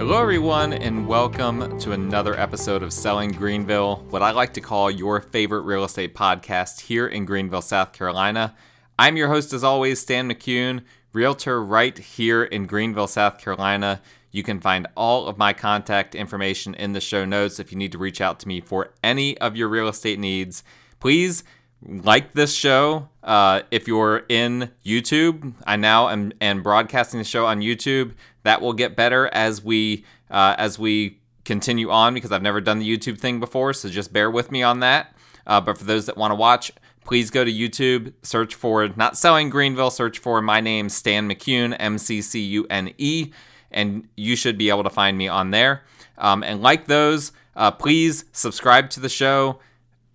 Hello, everyone, and welcome to another episode of Selling Greenville, what I like to call your favorite real estate podcast here in Greenville, South Carolina. I'm your host, as always, Stan McCune, realtor right here in Greenville, South Carolina. You can find all of my contact information in the show notes if you need to reach out to me for any of your real estate needs. Please like this show. Uh, if you're in YouTube, I now am, am broadcasting the show on YouTube. That will get better as we uh, as we continue on because I've never done the YouTube thing before. So just bear with me on that. Uh, but for those that want to watch, please go to YouTube, search for not selling Greenville, search for my name Stan McCune, M C C U N E, and you should be able to find me on there. Um, and like those, uh, please subscribe to the show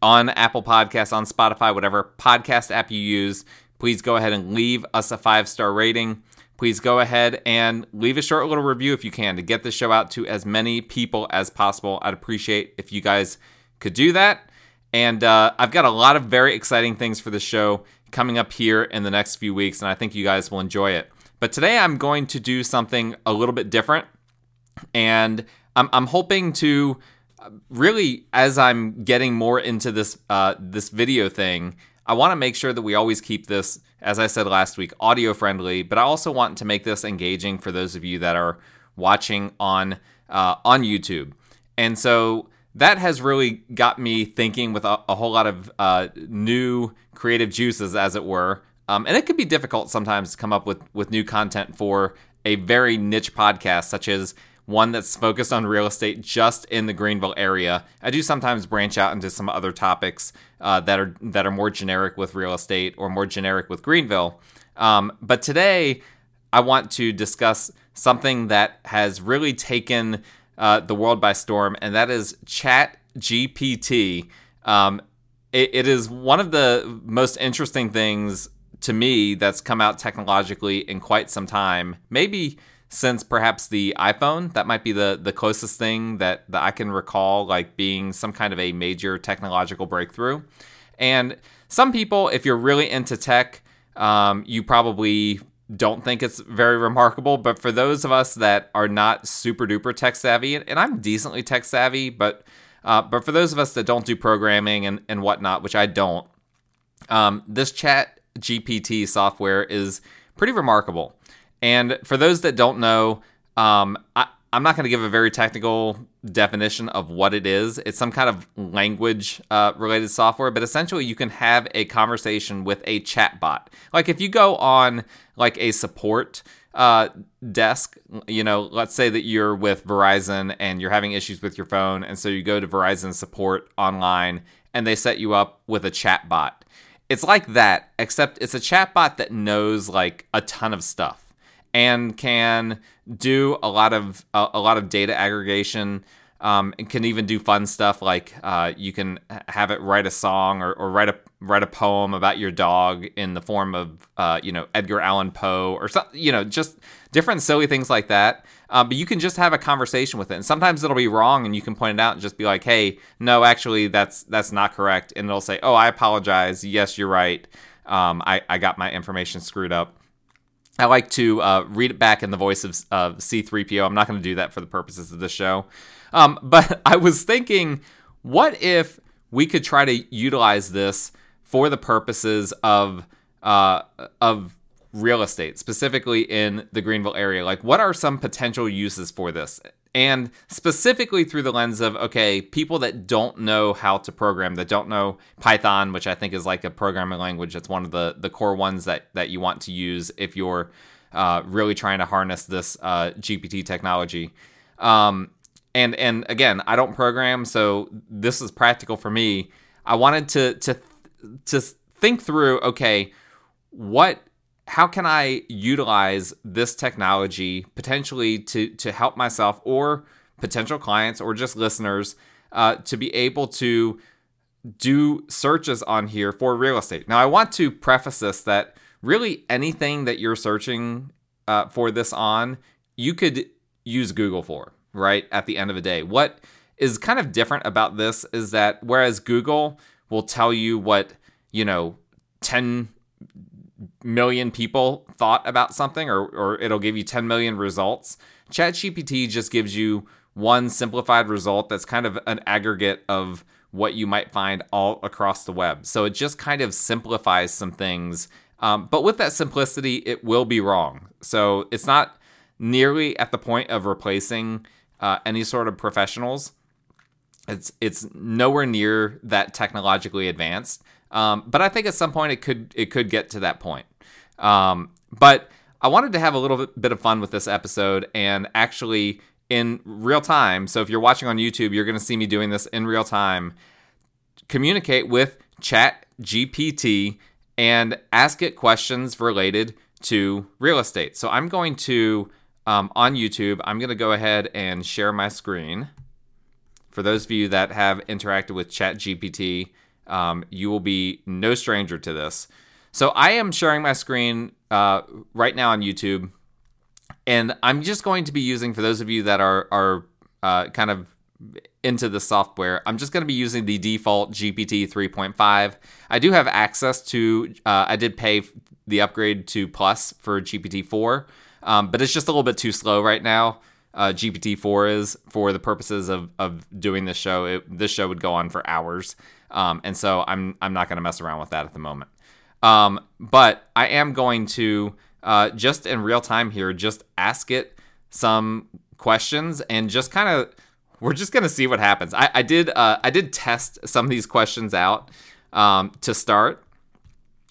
on Apple Podcasts, on Spotify, whatever podcast app you use. Please go ahead and leave us a five star rating. Please go ahead and leave a short little review if you can to get the show out to as many people as possible. I'd appreciate if you guys could do that. And uh, I've got a lot of very exciting things for the show coming up here in the next few weeks, and I think you guys will enjoy it. But today I'm going to do something a little bit different, and I'm, I'm hoping to really, as I'm getting more into this uh, this video thing, I want to make sure that we always keep this, as I said last week, audio friendly. But I also want to make this engaging for those of you that are watching on uh, on YouTube. And so that has really got me thinking with a, a whole lot of uh, new creative juices, as it were. Um, and it can be difficult sometimes to come up with with new content for a very niche podcast, such as one that's focused on real estate just in the Greenville area. I do sometimes branch out into some other topics uh, that are that are more generic with real estate or more generic with Greenville. Um, but today, I want to discuss something that has really taken uh, the world by storm, and that is Chat GPT. Um, it, it is one of the most interesting things to me that's come out technologically in quite some time. Maybe since perhaps the iPhone. That might be the the closest thing that that I can recall like being some kind of a major technological breakthrough. And some people, if you're really into tech, um, you probably don't think it's very remarkable. But for those of us that are not super duper tech savvy, and I'm decently tech savvy, but uh, but for those of us that don't do programming and, and whatnot, which I don't, um, this Chat GPT software is pretty remarkable. And for those that don't know, um, I, I'm not going to give a very technical definition of what it is. It's some kind of language uh, related software, but essentially you can have a conversation with a chatbot. Like if you go on like a support uh, desk, you know, let's say that you're with Verizon and you're having issues with your phone, and so you go to Verizon support online and they set you up with a chatbot. It's like that, except it's a chatbot that knows like a ton of stuff and can do a lot of a, a lot of data aggregation. Um, and can even do fun stuff like uh, you can have it write a song or, or, write a write a poem about your dog in the form of uh, you know Edgar Allan Poe or something you know just different silly things like that. Uh, but you can just have a conversation with it, and sometimes it'll be wrong, and you can point it out and just be like, "Hey, no, actually, that's that's not correct," and it'll say, "Oh, I apologize. Yes, you're right. Um, I I got my information screwed up." I like to uh, read it back in the voice of uh, C3PO. I'm not going to do that for the purposes of this show. Um, but I was thinking, what if we could try to utilize this for the purposes of uh, of real estate, specifically in the Greenville area? Like, what are some potential uses for this? And specifically through the lens of okay people that don't know how to program that don't know python which i think is like a programming language that's one of the the core ones that that you want to use if you're uh, really trying to harness this uh, gpt technology. Um, and and again i don't program so this is practical for me. I wanted to to to think through okay what how can I utilize this technology potentially to to help myself or potential clients or just listeners uh, to be able to do searches on here for real estate. Now, I want to preface this that really anything that you're searching uh, for this on, you could use Google for, right? At the end of the day, what is kind of different about this is that whereas Google will tell you what, you know, 10 million people thought about something or, or it'll give you 10 million results ChatGPT just gives you one simplified result that's kind of an aggregate of what you might find all across the web. So it just kind of simplifies some things. Um, but with that simplicity, it will be wrong. So it's not nearly at the point of replacing uh, any sort of professionals. It's it's nowhere near that technologically advanced. Um, but I think at some point it could it could get to that point. Um, but I wanted to have a little bit of fun with this episode and actually in real time. So if you're watching on YouTube, you're going to see me doing this in real time. Communicate with Chat GPT and ask it questions related to real estate. So I'm going to um, on YouTube. I'm going to go ahead and share my screen. For those of you that have interacted with Chat GPT, um, you will be no stranger to this. So I am sharing my screen uh, right now on YouTube and I'm just going to be using for those of you that are are uh, kind of into the software. I'm just going to be using the default GPT 3.5. I do have access to. Uh, I did pay the upgrade to Plus for GPT 4, um, but it's just a little bit too slow right now. Uh, GPT 4 is for the purposes of, of doing this show. It, this show would go on for hours, um, and so I'm I'm not going to mess around with that at the moment. Um, but I am going to uh, just in real time here, just ask it some questions and just kind of we're just gonna see what happens. I, I did uh, I did test some of these questions out um, to start,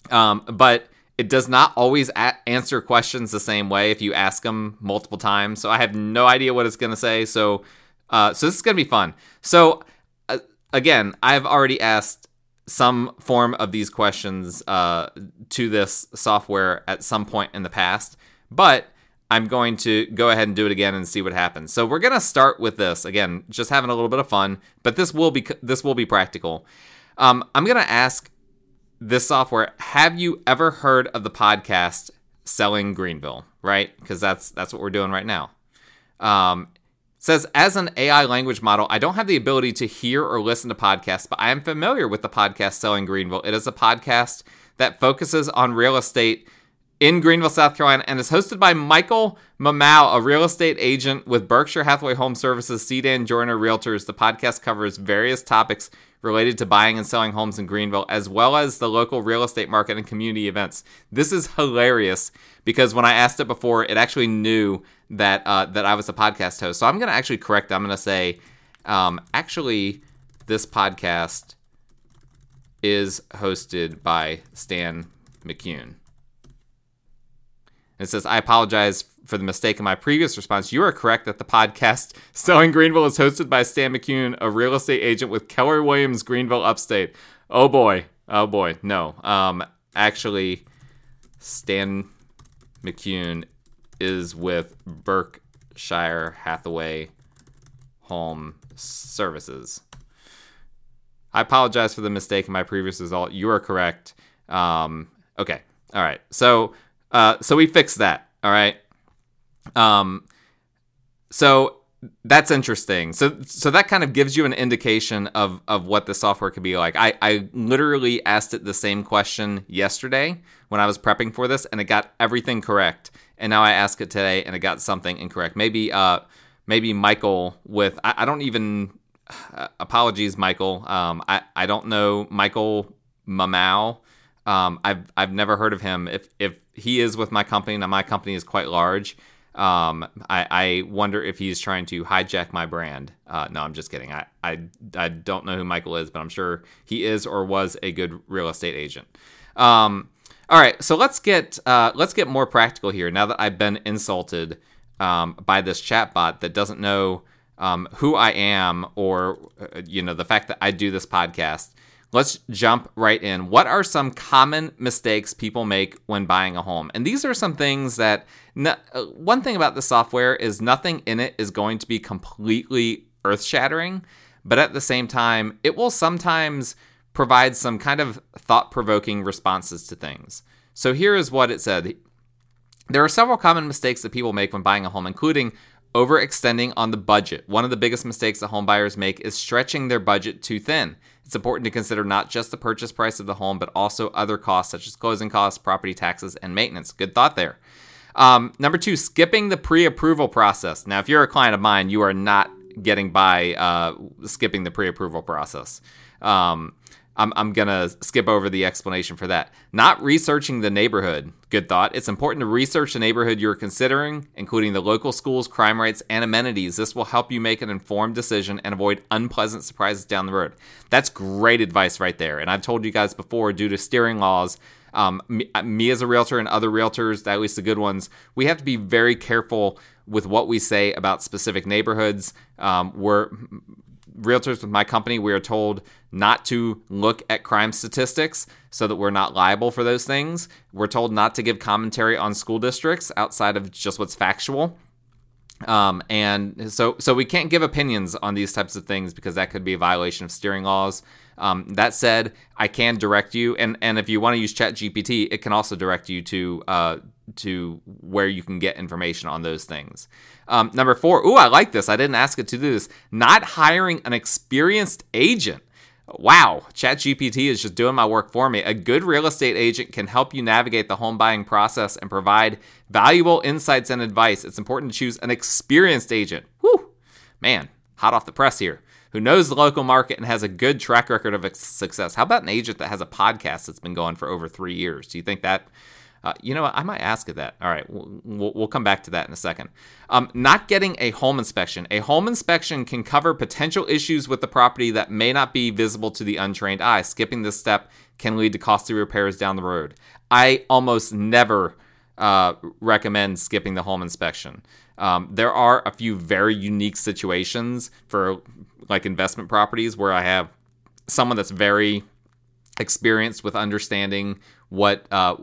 um, but it does not always a- answer questions the same way if you ask them multiple times. So I have no idea what it's gonna say. So uh, so this is gonna be fun. So uh, again, I've already asked some form of these questions uh, to this software at some point in the past, but I'm going to go ahead and do it again and see what happens. So we're gonna start with this again, just having a little bit of fun, but this will be this will be practical. Um, I'm gonna ask this software: Have you ever heard of the podcast Selling Greenville? Right, because that's that's what we're doing right now. Um, says as an AI language model, I don't have the ability to hear or listen to podcasts, but I am familiar with the podcast Selling Greenville. It is a podcast that focuses on real estate in Greenville, South Carolina, and is hosted by Michael Mamau, a real estate agent with Berkshire Hathaway Home Services, C. Dan Joyner Realtors. The podcast covers various topics related to buying and selling homes in Greenville, as well as the local real estate market and community events. This is hilarious because when I asked it before, it actually knew that uh, that I was a podcast host. So I'm going to actually correct. I'm going to say, um, actually, this podcast is hosted by Stan McCune. It says, I apologize for the mistake in my previous response. You are correct that the podcast Selling Greenville is hosted by Stan McCune, a real estate agent with Keller Williams Greenville Upstate. Oh boy. Oh boy. No. Um, actually, Stan McCune is with Berkshire Hathaway Home Services. I apologize for the mistake in my previous result. You are correct. Um, okay. All right. So, uh, so we fixed that. All right. Um, so that's interesting. So, so that kind of gives you an indication of of what the software could be like. I I literally asked it the same question yesterday when I was prepping for this, and it got everything correct and now I ask it today and it got something incorrect. Maybe uh maybe Michael with I, I don't even uh, apologies Michael. Um I I don't know Michael Mamau. Um I've I've never heard of him. If if he is with my company, now my company is quite large. Um, I, I wonder if he's trying to hijack my brand. Uh, no, I'm just kidding. I, I, I don't know who Michael is, but I'm sure he is or was a good real estate agent. Um, all right, so let's get uh, let's get more practical here. Now that I've been insulted um, by this chatbot that doesn't know um, who I am or uh, you know the fact that I do this podcast, let's jump right in. What are some common mistakes people make when buying a home? And these are some things that no, uh, one thing about the software is nothing in it is going to be completely earth shattering, but at the same time, it will sometimes provide some kind of thought provoking responses to things. So here is what it said There are several common mistakes that people make when buying a home, including overextending on the budget. One of the biggest mistakes that home buyers make is stretching their budget too thin. It's important to consider not just the purchase price of the home, but also other costs such as closing costs, property taxes, and maintenance. Good thought there. Um, number two, skipping the pre-approval process. Now, if you're a client of mine, you are not getting by uh, skipping the pre-approval process. Um, I'm, I'm going to skip over the explanation for that. Not researching the neighborhood. Good thought. It's important to research the neighborhood you're considering, including the local schools, crime rates, and amenities. This will help you make an informed decision and avoid unpleasant surprises down the road. That's great advice right there. And I've told you guys before, due to steering laws, um, me, me as a realtor and other realtors, at least the good ones, we have to be very careful with what we say about specific neighborhoods. Um, we're realtors with my company, we are told not to look at crime statistics so that we're not liable for those things. We're told not to give commentary on school districts outside of just what's factual. Um, and so, so we can't give opinions on these types of things because that could be a violation of steering laws. Um, that said, I can direct you, and and if you want to use ChatGPT, it can also direct you to uh, to where you can get information on those things. Um, number four, ooh, I like this. I didn't ask it to do this. Not hiring an experienced agent. Wow, ChatGPT is just doing my work for me. A good real estate agent can help you navigate the home buying process and provide valuable insights and advice. It's important to choose an experienced agent. Whew, man, hot off the press here who knows the local market and has a good track record of success. How about an agent that has a podcast that's been going for over three years? Do you think that? Uh, you know, what? I might ask it that. All right, we'll, we'll come back to that in a second. Um, not getting a home inspection. A home inspection can cover potential issues with the property that may not be visible to the untrained eye. Skipping this step can lead to costly repairs down the road. I almost never uh, recommend skipping the home inspection. Um, there are a few very unique situations for like investment properties where I have someone that's very experienced with understanding what uh,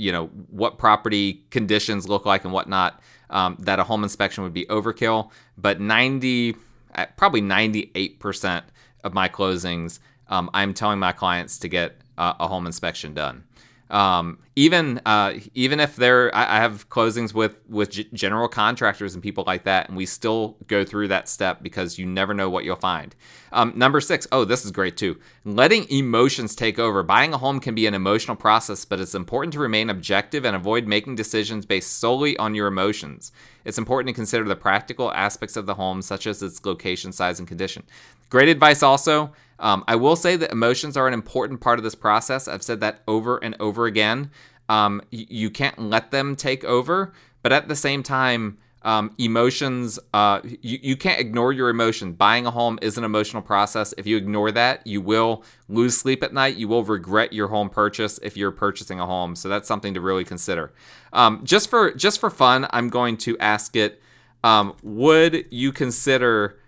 you know what property conditions look like and whatnot. Um, that a home inspection would be overkill, but 90, uh, probably 98% of my closings, um, I'm telling my clients to get uh, a home inspection done. Um, even uh, even if they're, I, I, have closings with with g- general contractors and people like that, and we still go through that step because you never know what you'll find. Um, number six, oh, this is great too. Letting emotions take over. Buying a home can be an emotional process, but it's important to remain objective and avoid making decisions based solely on your emotions. It's important to consider the practical aspects of the home, such as its location, size, and condition. Great advice also. Um, I will say that emotions are an important part of this process. I've said that over and over again. Um, y- you can't let them take over, but at the same time, um, emotions, uh, you, you can't ignore your emotions. Buying a home is an emotional process. If you ignore that, you will lose sleep at night. You will regret your home purchase if you're purchasing a home. So that's something to really consider. Um, just for just for fun, I'm going to ask it: um, Would you consider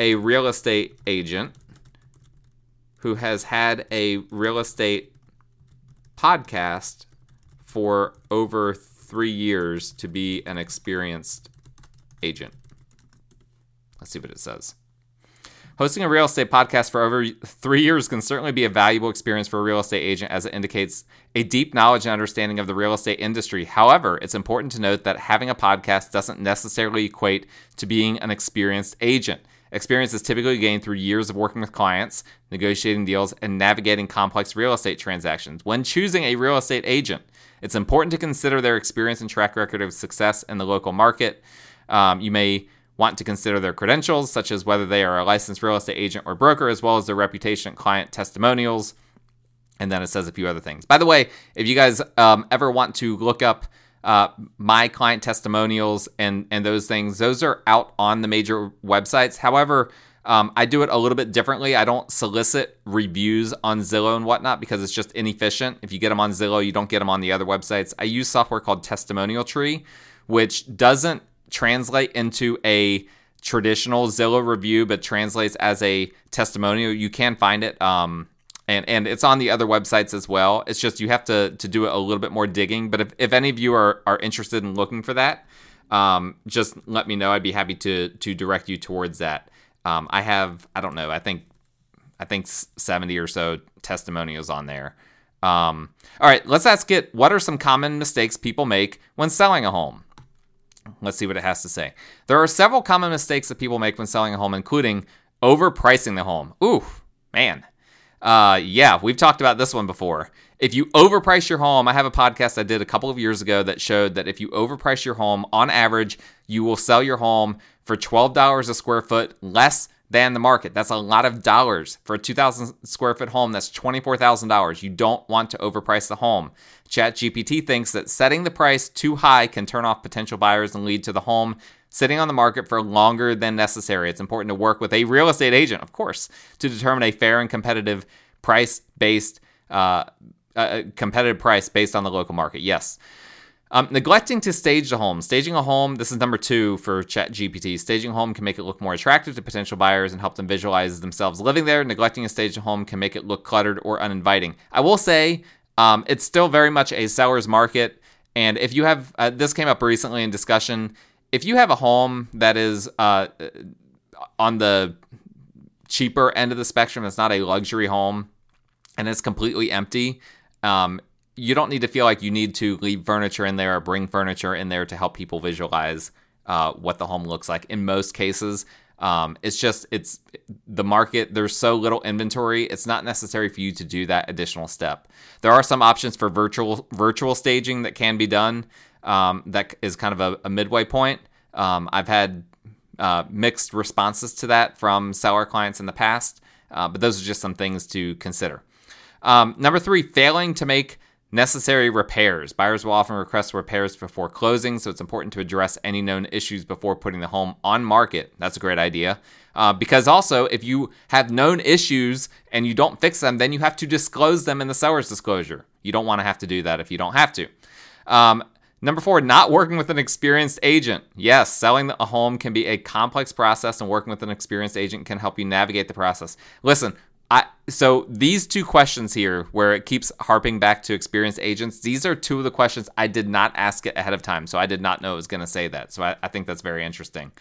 a real estate agent who has had a real estate podcast for over three years to be an experienced agent. Let's see what it says. Hosting a real estate podcast for over three years can certainly be a valuable experience for a real estate agent as it indicates a deep knowledge and understanding of the real estate industry. However, it's important to note that having a podcast doesn't necessarily equate to being an experienced agent. Experience is typically gained through years of working with clients, negotiating deals, and navigating complex real estate transactions. When choosing a real estate agent, it's important to consider their experience and track record of success in the local market. Um, you may want to consider their credentials, such as whether they are a licensed real estate agent or broker, as well as their reputation, client testimonials. And then it says a few other things. By the way, if you guys um, ever want to look up uh, my client testimonials and and those things. Those are out on the major websites. However, um, I do it a little bit differently. I don't solicit reviews on Zillow and whatnot because it's just inefficient. If you get them on Zillow, you don't get them on the other websites. I use software called Testimonial Tree, which doesn't translate into a traditional Zillow review, but translates as a testimonial. You can find it. Um, and and it's on the other websites as well. It's just you have to to do it a little bit more digging. But if, if any of you are are interested in looking for that, um, just let me know. I'd be happy to to direct you towards that. Um, I have I don't know. I think I think seventy or so testimonials on there. Um, all right, let's ask it. What are some common mistakes people make when selling a home? Let's see what it has to say. There are several common mistakes that people make when selling a home, including overpricing the home. Ooh, man, uh, yeah, we've talked about this one before. if you overprice your home, I have a podcast I did a couple of years ago that showed that if you overprice your home, on average, you will sell your home for $12 a square foot less than the market. That's a lot of dollars for a 2,000 square foot home. That's $24,000. You don't want to overprice the home. ChatGPT thinks that setting the price too high can turn off potential buyers and lead to the home sitting on the market for longer than necessary. It's important to work with a real estate agent, of course, to determine a fair and competitive price based uh, uh, competitive price based on the local market. Yes. Um, neglecting to stage the home. Staging a home, this is number two for ChatGPT. Staging a home can make it look more attractive to potential buyers and help them visualize themselves living there. Neglecting to stage a home can make it look cluttered or uninviting. I will say um, it's still very much a seller's market. And if you have, uh, this came up recently in discussion, if you have a home that is uh, on the cheaper end of the spectrum, it's not a luxury home and it's completely empty, um, you don't need to feel like you need to leave furniture in there or bring furniture in there to help people visualize uh, what the home looks like. In most cases, um, it's just it's the market. There's so little inventory. It's not necessary for you to do that additional step. There are some options for virtual virtual staging that can be done. Um, that is kind of a, a midway point. Um, I've had uh, mixed responses to that from seller clients in the past, uh, but those are just some things to consider. Um, number three, failing to make necessary repairs. Buyers will often request repairs before closing, so it's important to address any known issues before putting the home on market. That's a great idea. Uh, because also, if you have known issues and you don't fix them, then you have to disclose them in the seller's disclosure. You don't want to have to do that if you don't have to. Um, Number four, not working with an experienced agent. Yes, selling a home can be a complex process, and working with an experienced agent can help you navigate the process. Listen, I, so these two questions here, where it keeps harping back to experienced agents, these are two of the questions I did not ask it ahead of time, so I did not know it was going to say that. So I, I, think that's very interesting.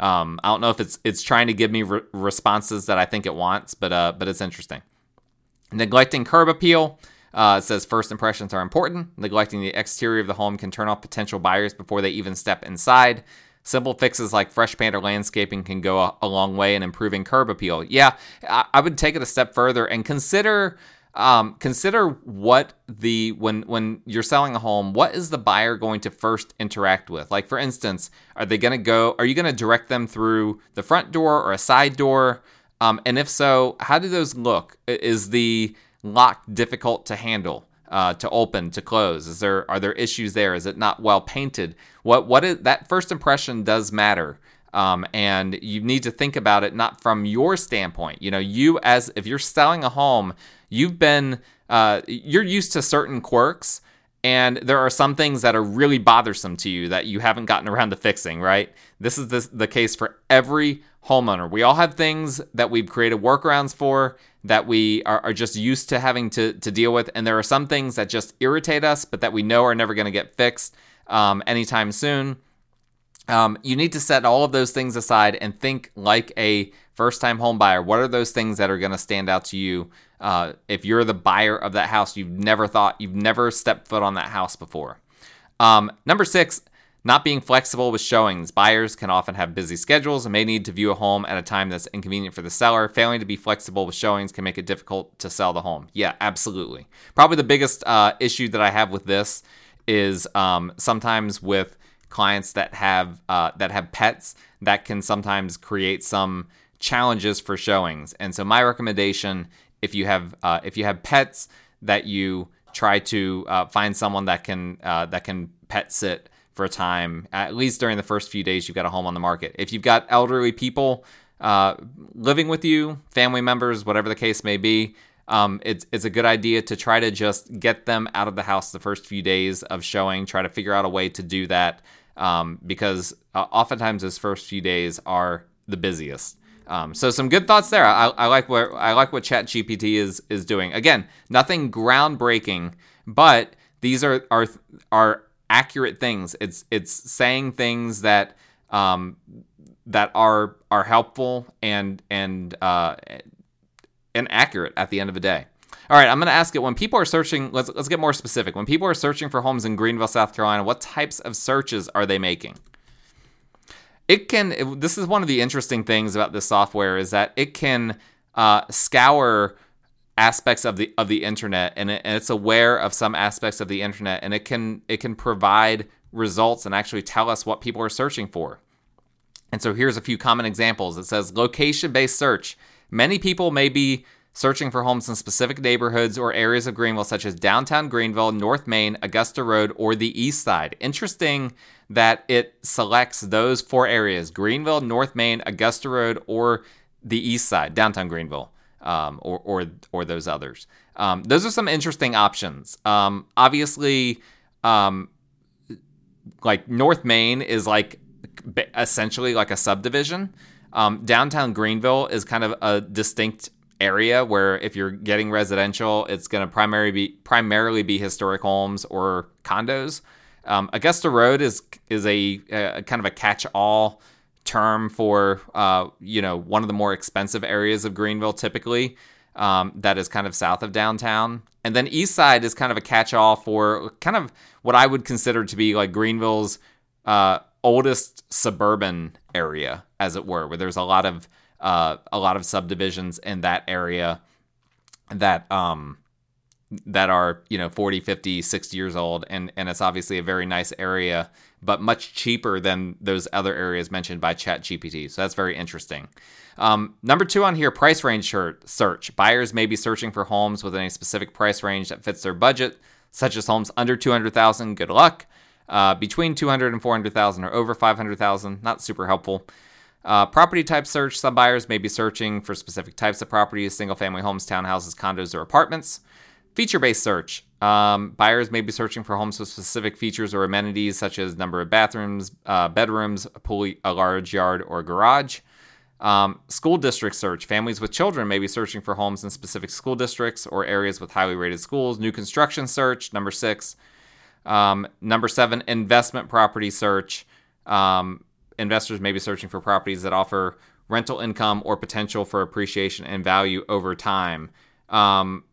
Um, I don't know if it's it's trying to give me re- responses that I think it wants, but uh, but it's interesting. Neglecting curb appeal. Uh, it says first impressions are important. Neglecting the exterior of the home can turn off potential buyers before they even step inside. Simple fixes like fresh paint or landscaping can go a, a long way in improving curb appeal. Yeah, I, I, would take it a step further and consider um, consider what the when when you're selling a home, what is the buyer going to first interact with? Like for instance, are they going to go? Are you going to direct them through the front door or a side door? Um, and if so, how do those look? Is the lock difficult to handle? uh, to open to close? Is there are there issues there? Is it not well painted? What what is that first impression does matter. Um, and you need to think about it not from your standpoint. You know, you as if you're selling a home, you've been uh, you're used to certain quirks, and there are some things that are really bothersome to you that you haven't gotten around to fixing. Right? This is the, the case for every homeowner. We all have things that we've created workarounds for that we are, are just used to having to, to deal with. And there are some things that just irritate us, but that we know are never going to get fixed um, anytime soon. Um, you need to set all of those things aside and think like a first time home buyer. What are those things that are going to stand out to you? Uh, if you're the buyer of that house, you've never thought, you've never stepped foot on that house before. Um, number six, not being flexible with showings. Buyers can often have busy schedules and may need to view a home at a time that's inconvenient for the seller. Failing to be flexible with showings can make it difficult to sell the home. Yeah, absolutely. Probably the biggest uh, issue that I have with this is um, sometimes with clients that have uh, that have pets that can sometimes create some challenges for showings. And so my recommendation, if you have uh, if you have pets, that you try to uh, find someone that can uh, that can pet sit for a time, at least during the first few days you've got a home on the market. If you've got elderly people uh, living with you, family members, whatever the case may be, um, it's it's a good idea to try to just get them out of the house the first few days of showing. Try to figure out a way to do that um, because uh, oftentimes those first few days are the busiest. Um, so some good thoughts there. I, I like what I like what ChatGPT is is doing. Again, nothing groundbreaking, but these are are are accurate things. It's it's saying things that um, that are are helpful and and uh, and accurate at the end of the day. All right, I'm going to ask it when people are searching. Let's let's get more specific. When people are searching for homes in Greenville, South Carolina, what types of searches are they making? It can. It, this is one of the interesting things about this software is that it can uh, scour aspects of the of the internet and, it, and it's aware of some aspects of the internet and it can it can provide results and actually tell us what people are searching for. And so here's a few common examples. It says location based search. Many people may be searching for homes in specific neighborhoods or areas of Greenville, such as downtown Greenville, North Main, Augusta Road, or the East Side. Interesting that it selects those four areas Greenville, North Main, Augusta Road, or the East Side, downtown Greenville, um, or, or, or those others. Um, those are some interesting options. Um, obviously, um, like North Main is like essentially like a subdivision. Um, downtown Greenville is kind of a distinct area where if you're getting residential, it's going to primarily be primarily be historic homes or condos. Um, Augusta Road is is a, a kind of a catch-all term for uh, you know one of the more expensive areas of Greenville, typically um, that is kind of south of downtown. And then East Side is kind of a catch-all for kind of what I would consider to be like Greenville's uh, oldest suburban area, as it were, where there's a lot of uh, a lot of subdivisions in that area that um that are you know 40 50 60 years old and and it's obviously a very nice area but much cheaper than those other areas mentioned by chat gpt so that's very interesting. Um, number two on here price range search. Buyers may be searching for homes within a specific price range that fits their budget such as homes under 200000 good luck. Uh, between 200 and 400000 or over 500000 not super helpful. Uh, property type search. Some buyers may be searching for specific types of properties single family homes townhouses condos or apartments Feature based search. Um, buyers may be searching for homes with specific features or amenities such as number of bathrooms, uh, bedrooms, a pool, a large yard, or garage. Um, school district search. Families with children may be searching for homes in specific school districts or areas with highly rated schools. New construction search. Number six. Um, number seven, investment property search. Um, investors may be searching for properties that offer rental income or potential for appreciation and value over time. Um,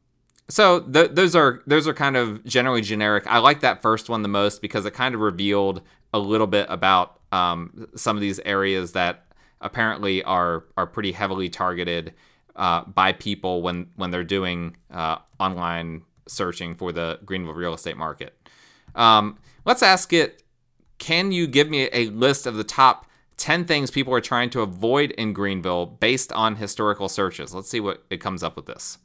so th- those are those are kind of generally generic. I like that first one the most because it kind of revealed a little bit about um, some of these areas that apparently are are pretty heavily targeted uh, by people when when they're doing uh, online searching for the Greenville real estate market. Um, let's ask it. Can you give me a list of the top 10 things people are trying to avoid in Greenville based on historical searches? Let's see what it comes up with this.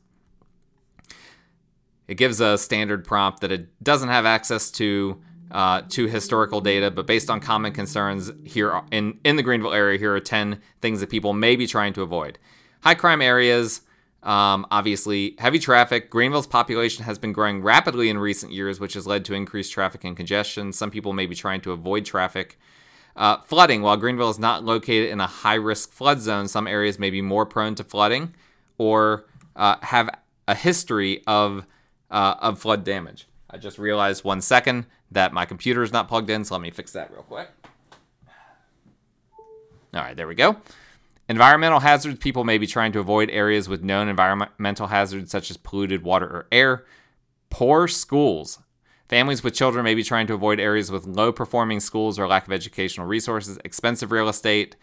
It gives a standard prompt that it doesn't have access to uh, to historical data, but based on common concerns here in in the Greenville area, here are ten things that people may be trying to avoid. High crime areas, um, obviously, heavy traffic. Greenville's population has been growing rapidly in recent years, which has led to increased traffic and congestion. Some people may be trying to avoid traffic. Uh, flooding. While Greenville is not located in a high risk flood zone, some areas may be more prone to flooding or uh, have a history of uh, of flood damage. I just realized one second that my computer is not plugged in, so let me fix that real quick. All right, there we go. Environmental hazards. People may be trying to avoid areas with known environmental hazards such as polluted water or air. Poor schools. Families with children may be trying to avoid areas with low performing schools or lack of educational resources. Expensive real estate.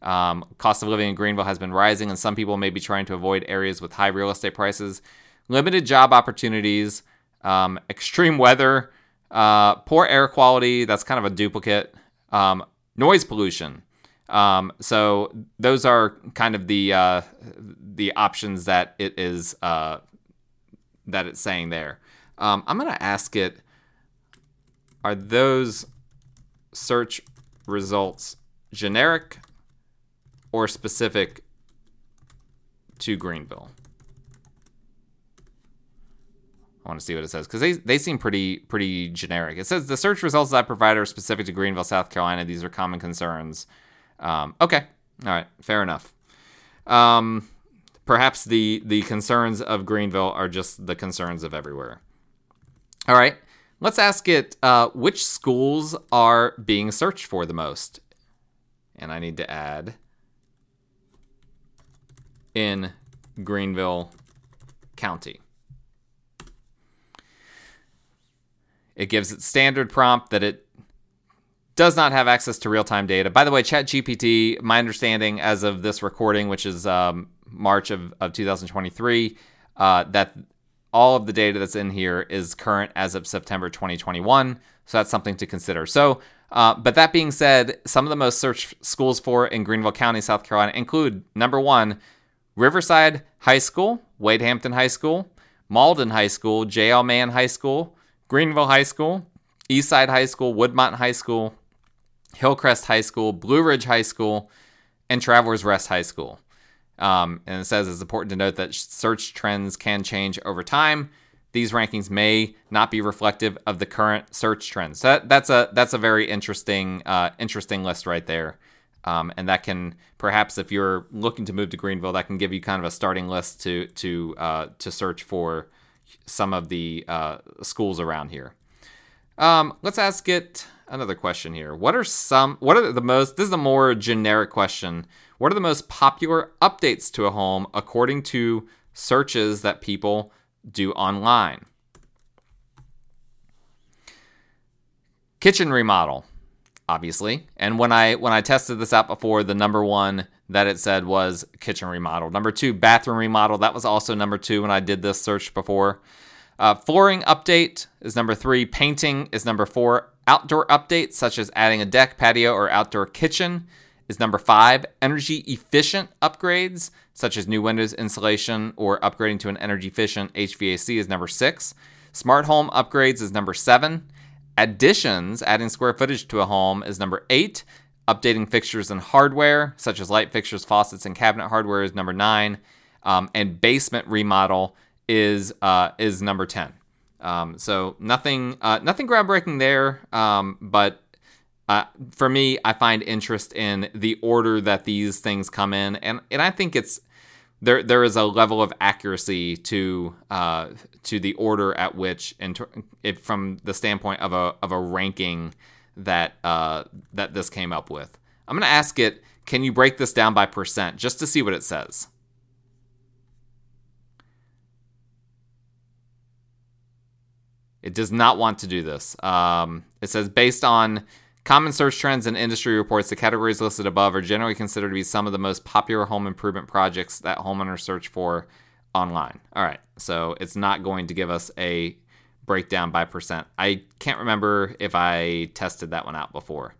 Um, cost of living in Greenville has been rising, and some people may be trying to avoid areas with high real estate prices limited job opportunities, um, extreme weather, uh, poor air quality. That's kind of a duplicate. Um, noise pollution. Um, so those are kind of the uh, the options that it is uh, that it's saying there. Um, I'm gonna ask it: Are those search results generic or specific to Greenville? I want to see what it says because they, they seem pretty pretty generic. It says the search results that I provide are specific to Greenville, South Carolina. These are common concerns. Um, okay, all right, fair enough. Um, perhaps the the concerns of Greenville are just the concerns of everywhere. All right, let's ask it uh, which schools are being searched for the most, and I need to add in Greenville County. It gives it standard prompt that it does not have access to real time data. By the way, ChatGPT, my understanding as of this recording, which is um, March of, of 2023, uh, that all of the data that's in here is current as of September 2021. So that's something to consider. So, uh, but that being said, some of the most searched schools for in Greenville County, South Carolina include number one, Riverside High School, Wade Hampton High School, Mauldin High School, J.L. Mann High School, Greenville High School, Eastside High School, Woodmont High School, Hillcrest High School, Blue Ridge High School, and Travelers Rest High School. Um, and it says it's important to note that search trends can change over time. These rankings may not be reflective of the current search trends. So that, that's a that's a very interesting uh, interesting list right there. Um, and that can perhaps, if you're looking to move to Greenville, that can give you kind of a starting list to to uh, to search for some of the uh, schools around here. Um, let's ask it another question here. What are some? What are the most? This is a more generic question. What are the most popular updates to a home according to searches that people do online? Kitchen remodel, obviously. And when I when I tested this out before, the number one that it said was kitchen remodel. Number two, bathroom remodel. That was also number two when I did this search before. Uh, flooring update is number three. Painting is number four. Outdoor updates, such as adding a deck, patio, or outdoor kitchen, is number five. Energy efficient upgrades, such as new windows installation or upgrading to an energy efficient HVAC, is number six. Smart home upgrades is number seven. Additions, adding square footage to a home, is number eight. Updating fixtures and hardware, such as light fixtures, faucets, and cabinet hardware, is number nine. Um, and basement remodel is uh, is number ten. Um, so nothing uh, nothing groundbreaking there, um, but uh, for me, I find interest in the order that these things come in, and and I think it's there there is a level of accuracy to uh, to the order at which, and from the standpoint of a of a ranking that uh, that this came up with. I'm gonna ask it. Can you break this down by percent just to see what it says? It does not want to do this. Um, it says based on common search trends and industry reports, the categories listed above are generally considered to be some of the most popular home improvement projects that homeowners search for online. All right, so it's not going to give us a breakdown by percent. I can't remember if I tested that one out before.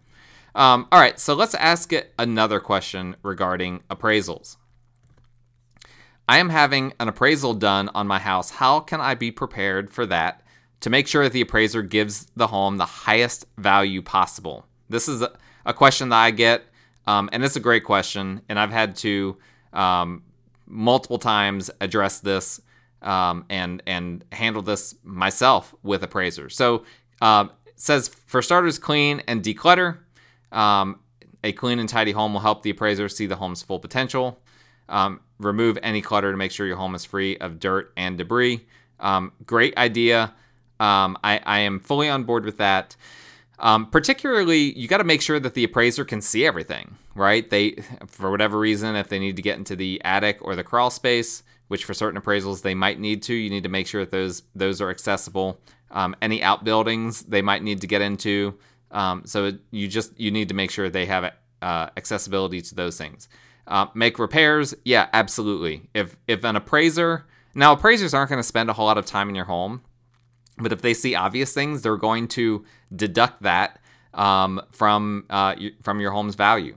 Um, all right, so let's ask it another question regarding appraisals. I am having an appraisal done on my house. How can I be prepared for that to make sure that the appraiser gives the home the highest value possible? This is a, question that I get, um, and it's a great question, and I've had to um, multiple times address this um, and and handle this myself with appraisers. So uh, says for starters, clean and declutter. Um, a clean and tidy home will help the appraiser see the home's full potential. Um, remove any clutter to make sure your home is free of dirt and debris. Great idea. Um, I, I, am fully on board with that. Um, particularly, you got to make sure that the appraiser can see everything, right? They, for whatever reason, if they need to get into the attic or the crawl space, which for certain appraisals they might need to, you need to make sure that those those are accessible. Um, any outbuildings they might need to get into, um, so you just you need to make sure they have uh, accessibility to those things. Uh, make repairs, yeah, absolutely. If if an appraiser now appraisers aren't going to spend a whole lot of time in your home but if they see obvious things, they're going to deduct that um, from uh, from your home's value.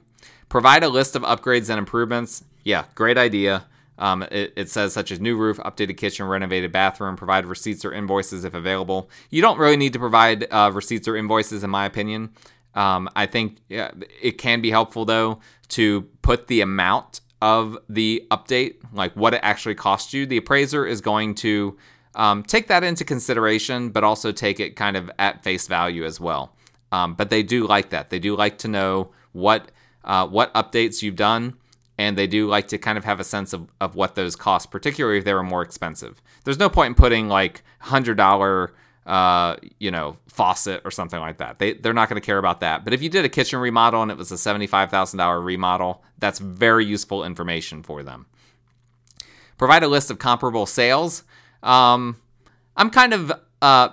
Provide a list of upgrades and improvements. Yeah, great idea. Um, it, it, says such as new roof, updated kitchen, renovated bathroom. Provide receipts or invoices if available. You don't really need to provide uh, receipts or invoices, in my opinion. Um, I think yeah, it can be helpful though to put the amount of the update, like what it actually cost you. The appraiser is going to um, take that into consideration, but also take it kind of at face value as well. Um, but they do like that. They do like to know what uh, what updates you've done, and they do like to kind of have a sense of, of what those cost, particularly if they were more expensive. There's no point in putting like hundred dollar uh, you know faucet or something like that. They they're not going to care about that. But if you did a kitchen remodel and it was a seventy five thousand dollar remodel, that's very useful information for them. Provide a list of comparable sales. Um, I'm kind of uh,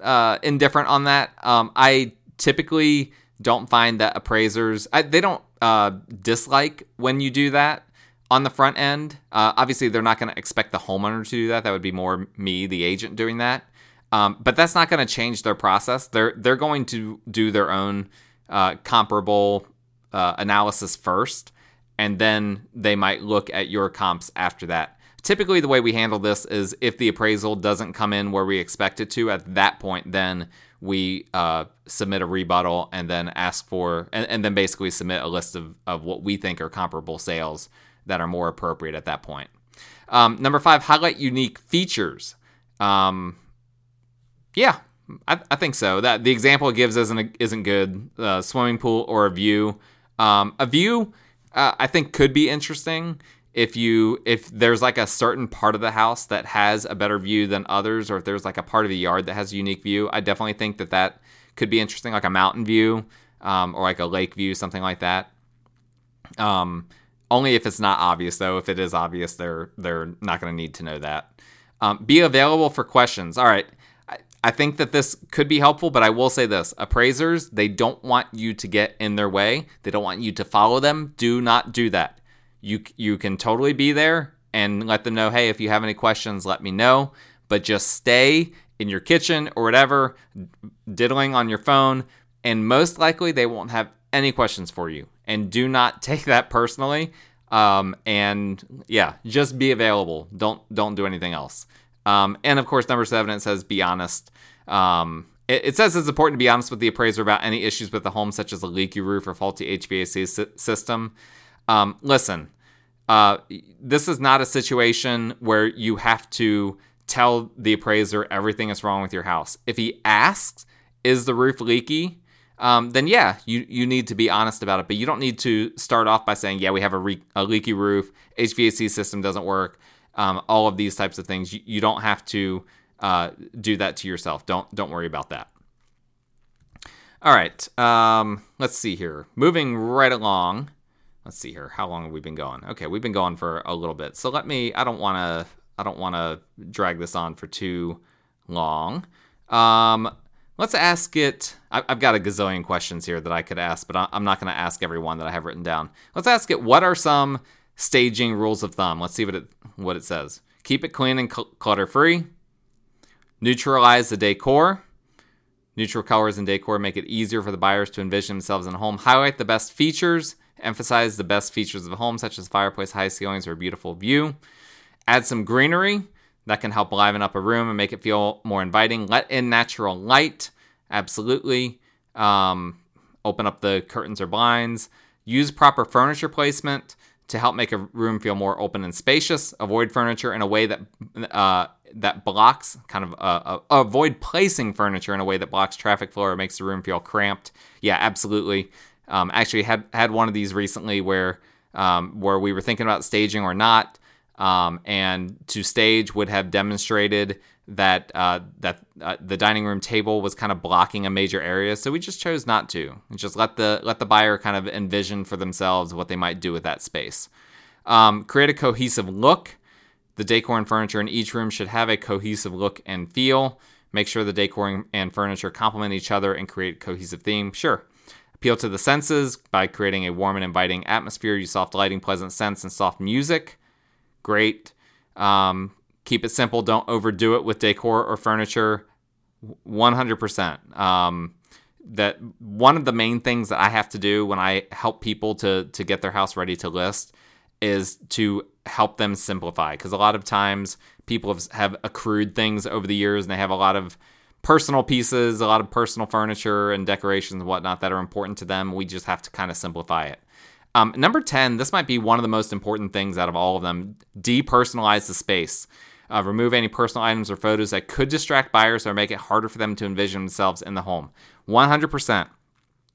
uh, indifferent on that. Um, I typically don't find that appraisers I, they don't uh, dislike when you do that. on the front end. Uh, obviously, they're not going to expect the homeowner to do that. That would be more me, the agent, doing that. Um, but that's not going to change their process. They're they're going to do their own uh, comparable uh, analysis first, and then they might look at your comps after that. Typically, the way we handle this is if the appraisal doesn't come in where we expect it to, at that point, then we uh, submit a rebuttal and then ask for, and, and, then basically submit a list of, of what we think are comparable sales that are more appropriate at that point. Um, number five, highlight unique features. Um, yeah, I, I, think so. That the example it gives isn't isn't good. Uh, swimming pool or a view. Um, a view, uh, I think, could be interesting if you if there's like a certain part of the house that has a better view than others, or if there's like a part of the yard that has a unique view. I definitely think that that could be interesting, like a mountain view um, or like a lake view, something like that. Um, only if it's not obvious, though. If it is obvious, they're they're not going to need to know that. Um, be available for questions. All right. I think that this could be helpful, but I will say this appraisers, they don't want you to get in their way. They don't want you to follow them. Do not do that. You, you can totally be there and let them know, hey, if you have any questions, let me know. But just stay in your kitchen or whatever, diddling on your phone, and most likely they won't have any questions for you. And do not take that personally. Um, and yeah, just be available. Don't don't do anything else. Um, and of course, number seven, it says be honest. Um, it, it, says it's important to be honest with the appraiser about any issues with the home, such as a leaky roof or faulty HVAC si- system. Um, listen, uh, this is not a situation where you have to tell the appraiser everything is wrong with your house. If he asks, is the roof leaky? Um, then yeah, you, you need to be honest about it. But you don't need to start off by saying, yeah, we have a, re- a leaky roof, HVAC system doesn't work um, all of these types of things. You, you don't have to uh, do that to yourself. Don't don't worry about that. All right, um, let's see here. Moving right along. Let's see here. How long have we been going? Okay, we've been going for a little bit. So let me. I don't want to. I don't want to drag this on for too long. Um, let's ask it. I've got a gazillion questions here that I could ask, but I'm not going to ask everyone that I have written down. Let's ask it. What are some staging rules of thumb. Let's see what it what it says. Keep it clean and clutter free. Neutralize the decor. Neutral colors and decor make it easier for the buyers to envision themselves in a home. Highlight the best features. Emphasize the best features of a home, such as fireplace, high ceilings, or a beautiful view. Add some greenery that can help liven up a room and make it feel more inviting. Let in natural light. Absolutely. Um, open up the curtains or blinds. Use proper furniture placement to help make a room feel more open and spacious. Avoid furniture in a way that uh, that blocks, kind of uh, uh, avoid placing furniture in a way that blocks traffic flow or makes the room feel cramped. Yeah, absolutely. Um, actually, had had one of these recently where um, where we were thinking about staging or not, um, and to stage would have demonstrated that uh, that uh, the dining room table was kind of blocking a major area. So we just chose not to. just let the let the buyer kind of envision for themselves what they might do with that space. Um, create a cohesive look. The decor and furniture in each room should have a cohesive look and feel. Make sure the decor and furniture complement each other and create a cohesive theme. Sure. Appeal to the senses by creating a warm and inviting atmosphere. Use soft lighting, pleasant scents, and soft music. Great. Um, Keep it simple. Don't overdo it with decor or furniture. 100%. Um, that one of the main things that I have to do when I help people to to get their house ready to list is to help them simplify because a lot of times people have, have accrued things over the years and they have a lot of personal pieces, a lot of personal furniture and decorations and whatnot that are important to them. We just have to kind of simplify it. Um, number 10, this might be one of the most important things out of all of them depersonalize the space. Uh, remove any personal items or photos that could distract buyers or make it harder for them to envision themselves in the home. 100%.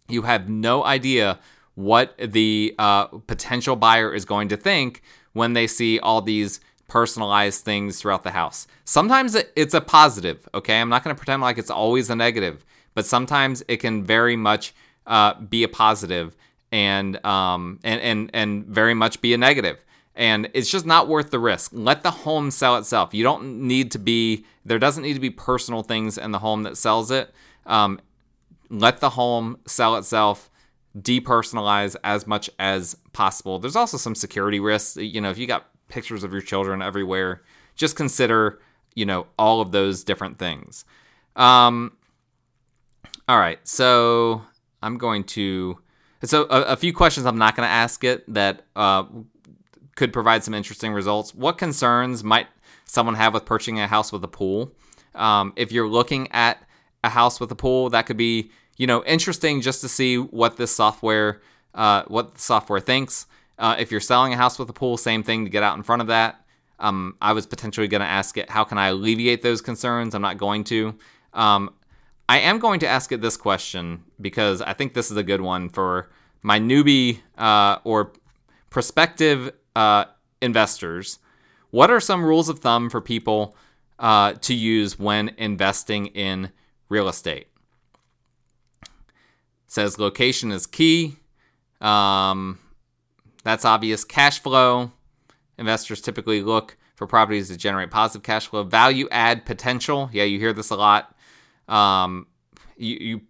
You have no idea what the uh, potential buyer is going to think when they see all these personalized things throughout the house. Sometimes it's a positive, okay? I'm not going to pretend like it's always a negative, but sometimes it can very much uh, be a positive and um, and and and very much be a negative. negative and it's just not worth the risk. Let the home sell itself. You don't need to be there. Doesn't need to be personal things in the home that sells it. Um, let the home sell itself. depersonalize as much as possible. There's also some security risks. You know, if you got pictures of your children everywhere, just consider, you know, all of those different things. Um, all right, so I'm going to. So a, a few questions I'm not going to ask it that uh, could provide some interesting results. What concerns might someone have with purchasing a house with a pool? Um, if you're looking at a house with a pool, that could be you know interesting just to see what this software uh, what the software thinks. Uh, if you're selling a house with a pool, same thing to get out in front of that. Um, I was potentially going to ask it, how can I alleviate those concerns? I'm not going to. Um, I am going to ask it this question because I think this is a good one for my newbie uh, or prospective uh, investors. What are some rules of thumb for people uh, to use when investing in real estate? says location is key. Um, that's obvious. Cash flow. Investors typically look for properties that generate positive cash flow. Value add potential. Yeah, you hear this a lot. Um, you, you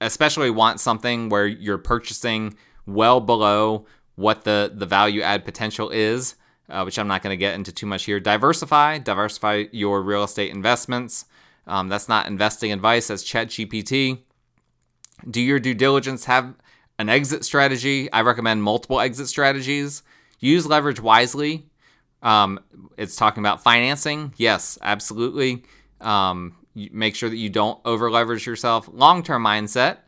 especially want something where you're purchasing well below what the, the value add potential is, uh, which I'm not going to get into too much here. Diversify. Diversify your real estate investments. Um, that's not investing advice. That's Chat GPT do your due diligence, have an exit strategy. I recommend multiple exit strategies. Use leverage wisely. Um, it's talking about financing. Yes, absolutely. Um, make sure that you don't over leverage yourself. Long term mindset.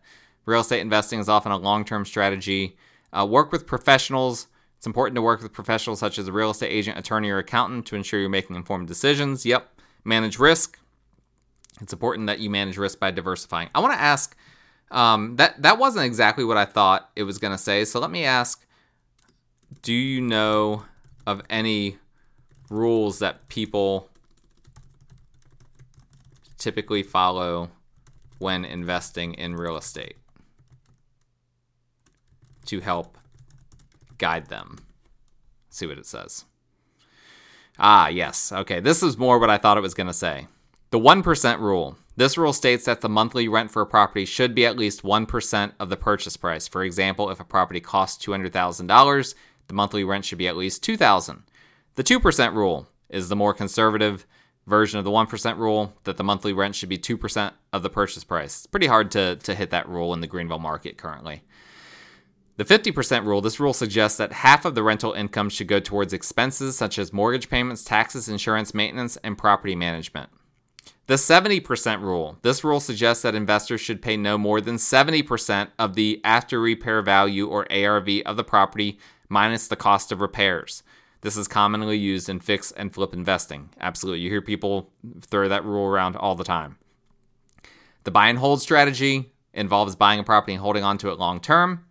Real estate investing is often a long term strategy. Uh, work with professionals. It's important to work with professionals such as a real estate agent, attorney, or accountant to ensure you're making informed decisions. Yep. Manage risk. It's important that you manage risk by diversifying. I want to ask um, that that wasn't exactly what I thought it was going to say. So let me ask: Do you know of any rules that people typically follow when investing in real estate to help guide them? Let's see what it says. Ah, yes. Okay, this is more what I thought it was going to say. The 1% rule. This rule states that the monthly rent for a property should be at least 1% of the purchase price. For example, if a property costs $200,000, the monthly rent should be at least $2,000. The 2% rule is the more conservative version of the 1% rule that the monthly rent should be 2% of the purchase price. It's pretty hard to, to hit that rule in the Greenville market currently. The 50% rule, this rule suggests that half of the rental income should go towards expenses such as mortgage payments, taxes, insurance, maintenance, and property management. The 70% rule. This rule suggests that investors should pay no more than 70% of the after repair value or ARV of the property minus the cost of repairs. This is commonly used in fix and flip investing. Absolutely. You hear people throw that rule around all the time. The buy and hold strategy involves buying a property and holding on to it long term.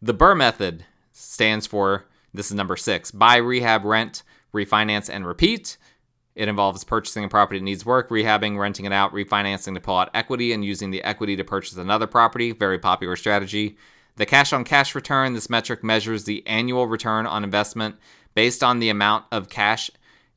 The BRRRR method stands for this is number six buy, rehab, rent, refinance, and repeat. It involves purchasing a property that needs work, rehabbing, renting it out, refinancing to pull out equity, and using the equity to purchase another property. Very popular strategy. The cash on cash return this metric measures the annual return on investment based on the amount of cash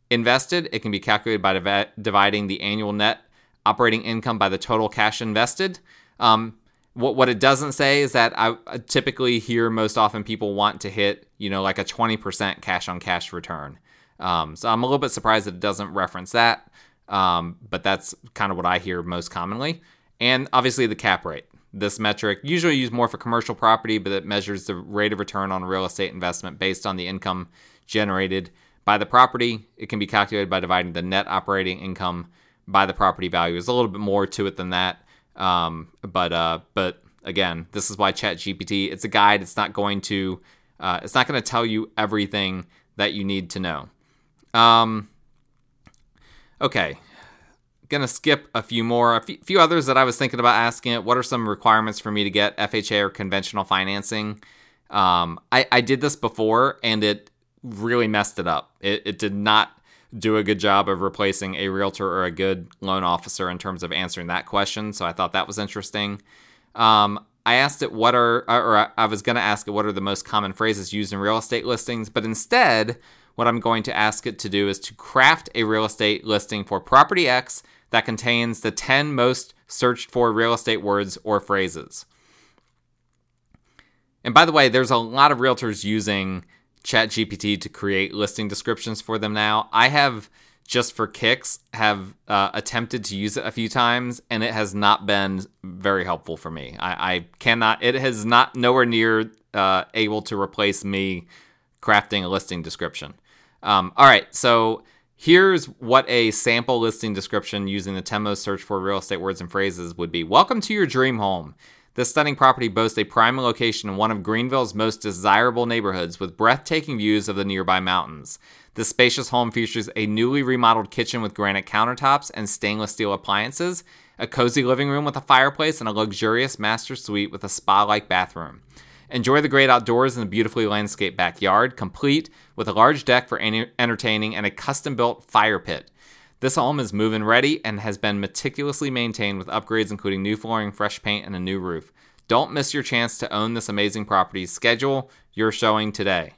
invested. It can be calculated by div- dividing the annual net operating income by the total cash invested. Um, what, what it doesn't say is that I, I typically hear most often people want to hit, you know, like a 20% cash on cash return. Um, so I'm a little bit surprised that it doesn't reference that, um, but that's kind of what I hear most commonly. And obviously the cap rate. This metric usually used more for commercial property, but it measures the rate of return on real estate investment based on the income generated by the property. It can be calculated by dividing the net operating income by the property value. There's a little bit more to it than that, um, but uh, but again, this is why Chat GPT. It's a guide. It's not going to uh, it's not going to tell you everything that you need to know. Um, okay. Gonna skip a few more. A few others that I was thinking about asking it. What are some requirements for me to get FHA or conventional financing? Um, I, I did this before and it really messed it up. It, it did not do a good job of replacing a realtor or a good loan officer in terms of answering that question. So I thought that was interesting. Um, I asked it what are, or I was going to ask it what are the most common phrases used in real estate listings, but instead, what I'm going to ask it to do is to craft a real estate listing for property X that contains the 10 most searched for real estate words or phrases. And by the way, there's a lot of realtors using ChatGPT to create listing descriptions for them now. I have just for kicks have uh, attempted to use it a few times and it has not been very helpful for me i, I cannot it has not nowhere near uh, able to replace me crafting a listing description um, all right so here's what a sample listing description using the 10 most search for real estate words and phrases would be welcome to your dream home this stunning property boasts a prime location in one of Greenville's most desirable neighborhoods with breathtaking views of the nearby mountains. This spacious home features a newly remodeled kitchen with granite countertops and stainless steel appliances, a cozy living room with a fireplace, and a luxurious master suite with a spa like bathroom. Enjoy the great outdoors in the beautifully landscaped backyard, complete with a large deck for entertaining and a custom built fire pit. This home is move in ready and has been meticulously maintained with upgrades including new flooring, fresh paint, and a new roof. Don't miss your chance to own this amazing property. Schedule your showing today.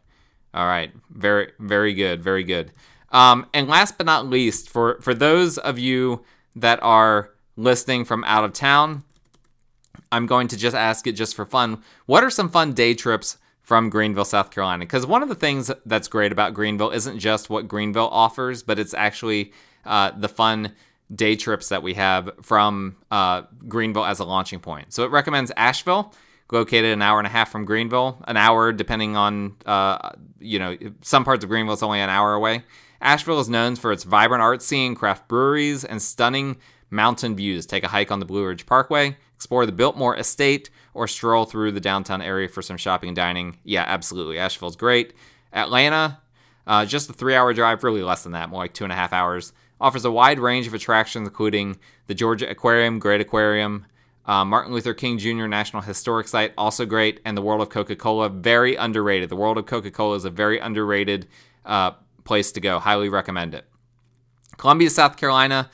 All right, very very good, very good. Um, and last but not least, for for those of you that are listening from out of town, I'm going to just ask it just for fun. What are some fun day trips from Greenville, South Carolina? Because one of the things that's great about Greenville isn't just what Greenville offers, but it's actually uh, the fun day trips that we have from uh, Greenville as a launching point. So it recommends Asheville located an hour and a half from Greenville, an hour depending on, uh, you know, some parts of Greenville is only an hour away. Asheville is known for its vibrant art scene, craft breweries, and stunning mountain views. Take a hike on the Blue Ridge Parkway, explore the Biltmore Estate, or stroll through the downtown area for some shopping and dining. Yeah, absolutely. Asheville's great. Atlanta, uh, just a three hour drive, really less than that, more like two and a half hours. Offers a wide range of attractions, including the Georgia Aquarium, Great Aquarium, uh, Martin Luther King Jr. National Historic Site, also great, and the World of Coca Cola, very underrated. The World of Coca Cola is a very underrated uh, place to go. Highly recommend it. Columbia, South Carolina,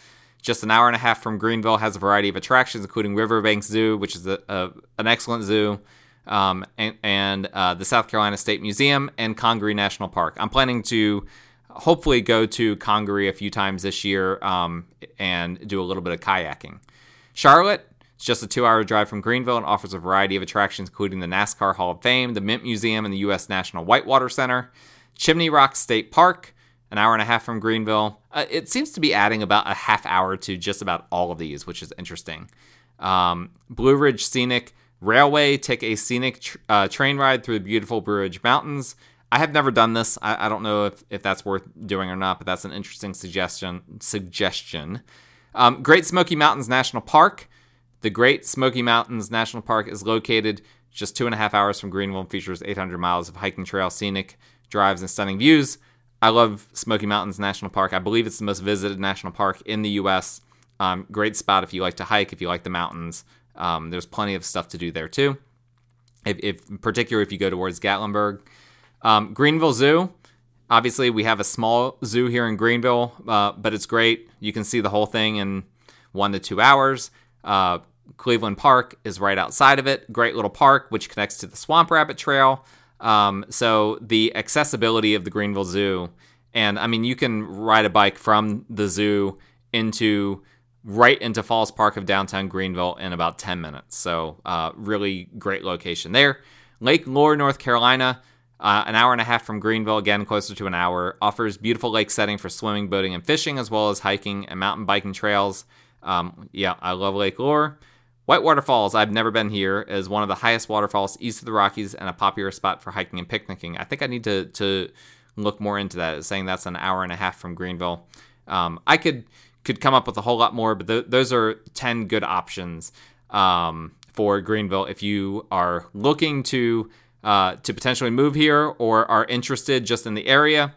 just an hour and a half from Greenville, has a variety of attractions, including Riverbank Zoo, which is a, a, an excellent zoo, um, and, and uh, the South Carolina State Museum, and Congaree National Park. I'm planning to hopefully go to Congaree a few times this year um, and do a little bit of kayaking. Charlotte, it's just a two hour drive from Greenville and offers a variety of attractions, including the NASCAR Hall of Fame, the Mint Museum, and the U.S. National Whitewater Center. Chimney Rock State Park, an hour and a half from Greenville. Uh, it seems to be adding about a half hour to just about all of these, which is interesting. Um, Blue Ridge Scenic Railway, take a scenic tr- uh, train ride through the beautiful Blue Ridge Mountains. I have never done this. I, I, don't know if, if that's worth doing or not, but that's an interesting suggestion. Suggestion. Um, Great Smoky Mountains National Park. The Great Smoky Mountains National Park is located just two and a half hours from Greenville and features 800 miles of hiking trail, scenic drives, and stunning views. I love Smoky Mountains National Park. I believe it's the most visited national park in the U.S. Um, great spot if you like to hike, if you like the mountains. Um, there's plenty of stuff to do there too. If, if particularly if you go towards Gatlinburg, um, Greenville Zoo. Obviously, we have a small zoo here in Greenville, uh, but it's great. You can see the whole thing in one to two hours. Uh, Cleveland Park is right outside of it. Great little park, which connects to the Swamp Rabbit Trail. Um, so the accessibility of the Greenville Zoo, and I mean, you can ride a bike from the zoo into right into Falls Park of downtown Greenville in about 10 minutes. So uh, really great location there. Lake Lure, North Carolina. Uh, an hour and a half from Greenville, again closer to an hour, offers beautiful lake setting for swimming, boating, and fishing, as well as hiking and mountain biking trails. Um, yeah, I love Lake Lure. Whitewater Falls, I've never been here, is one of the highest waterfalls east of the Rockies and a popular spot for hiking and picnicking. I think I need to, to look more into that. Saying that's an hour and a half from Greenville. Um, I could could come up with a whole lot more, but th- those are 10 good options um, for Greenville if you are looking to uh, to potentially move here or are interested just in the area.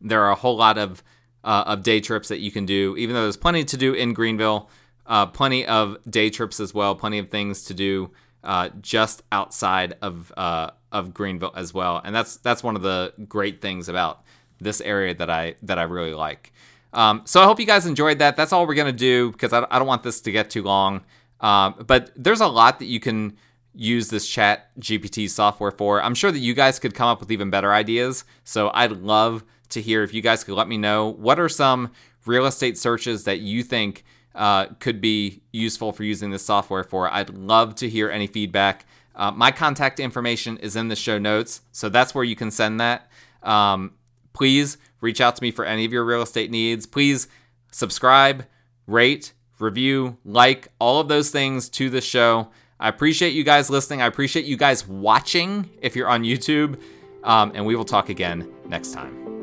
There are a whole lot of uh, of day trips that you can do, even though there's plenty to do in Greenville uh, plenty of day trips as well, plenty of things to do uh, just outside of uh, of Greenville as well, and that's that's one of the great things about this area that I that I really like. Um, so I hope you guys enjoyed that. That's all we're gonna do because I, I don't want this to get too long. Um, but there's a lot that you can use this chat GPT software for. I'm sure that you guys could come up with even better ideas. So I'd love to hear if you guys could let me know what are some real estate searches that you think uh, could be useful for using this software for. I'd love to hear any feedback. Uh, my contact information is in the show notes, so that's where you can send that. Um, please reach out to me for any of your real estate needs. Please subscribe, rate, review, like, all of those things to the show. I appreciate you guys listening. I appreciate you guys watching if you're on YouTube. Um, and we will talk again next time.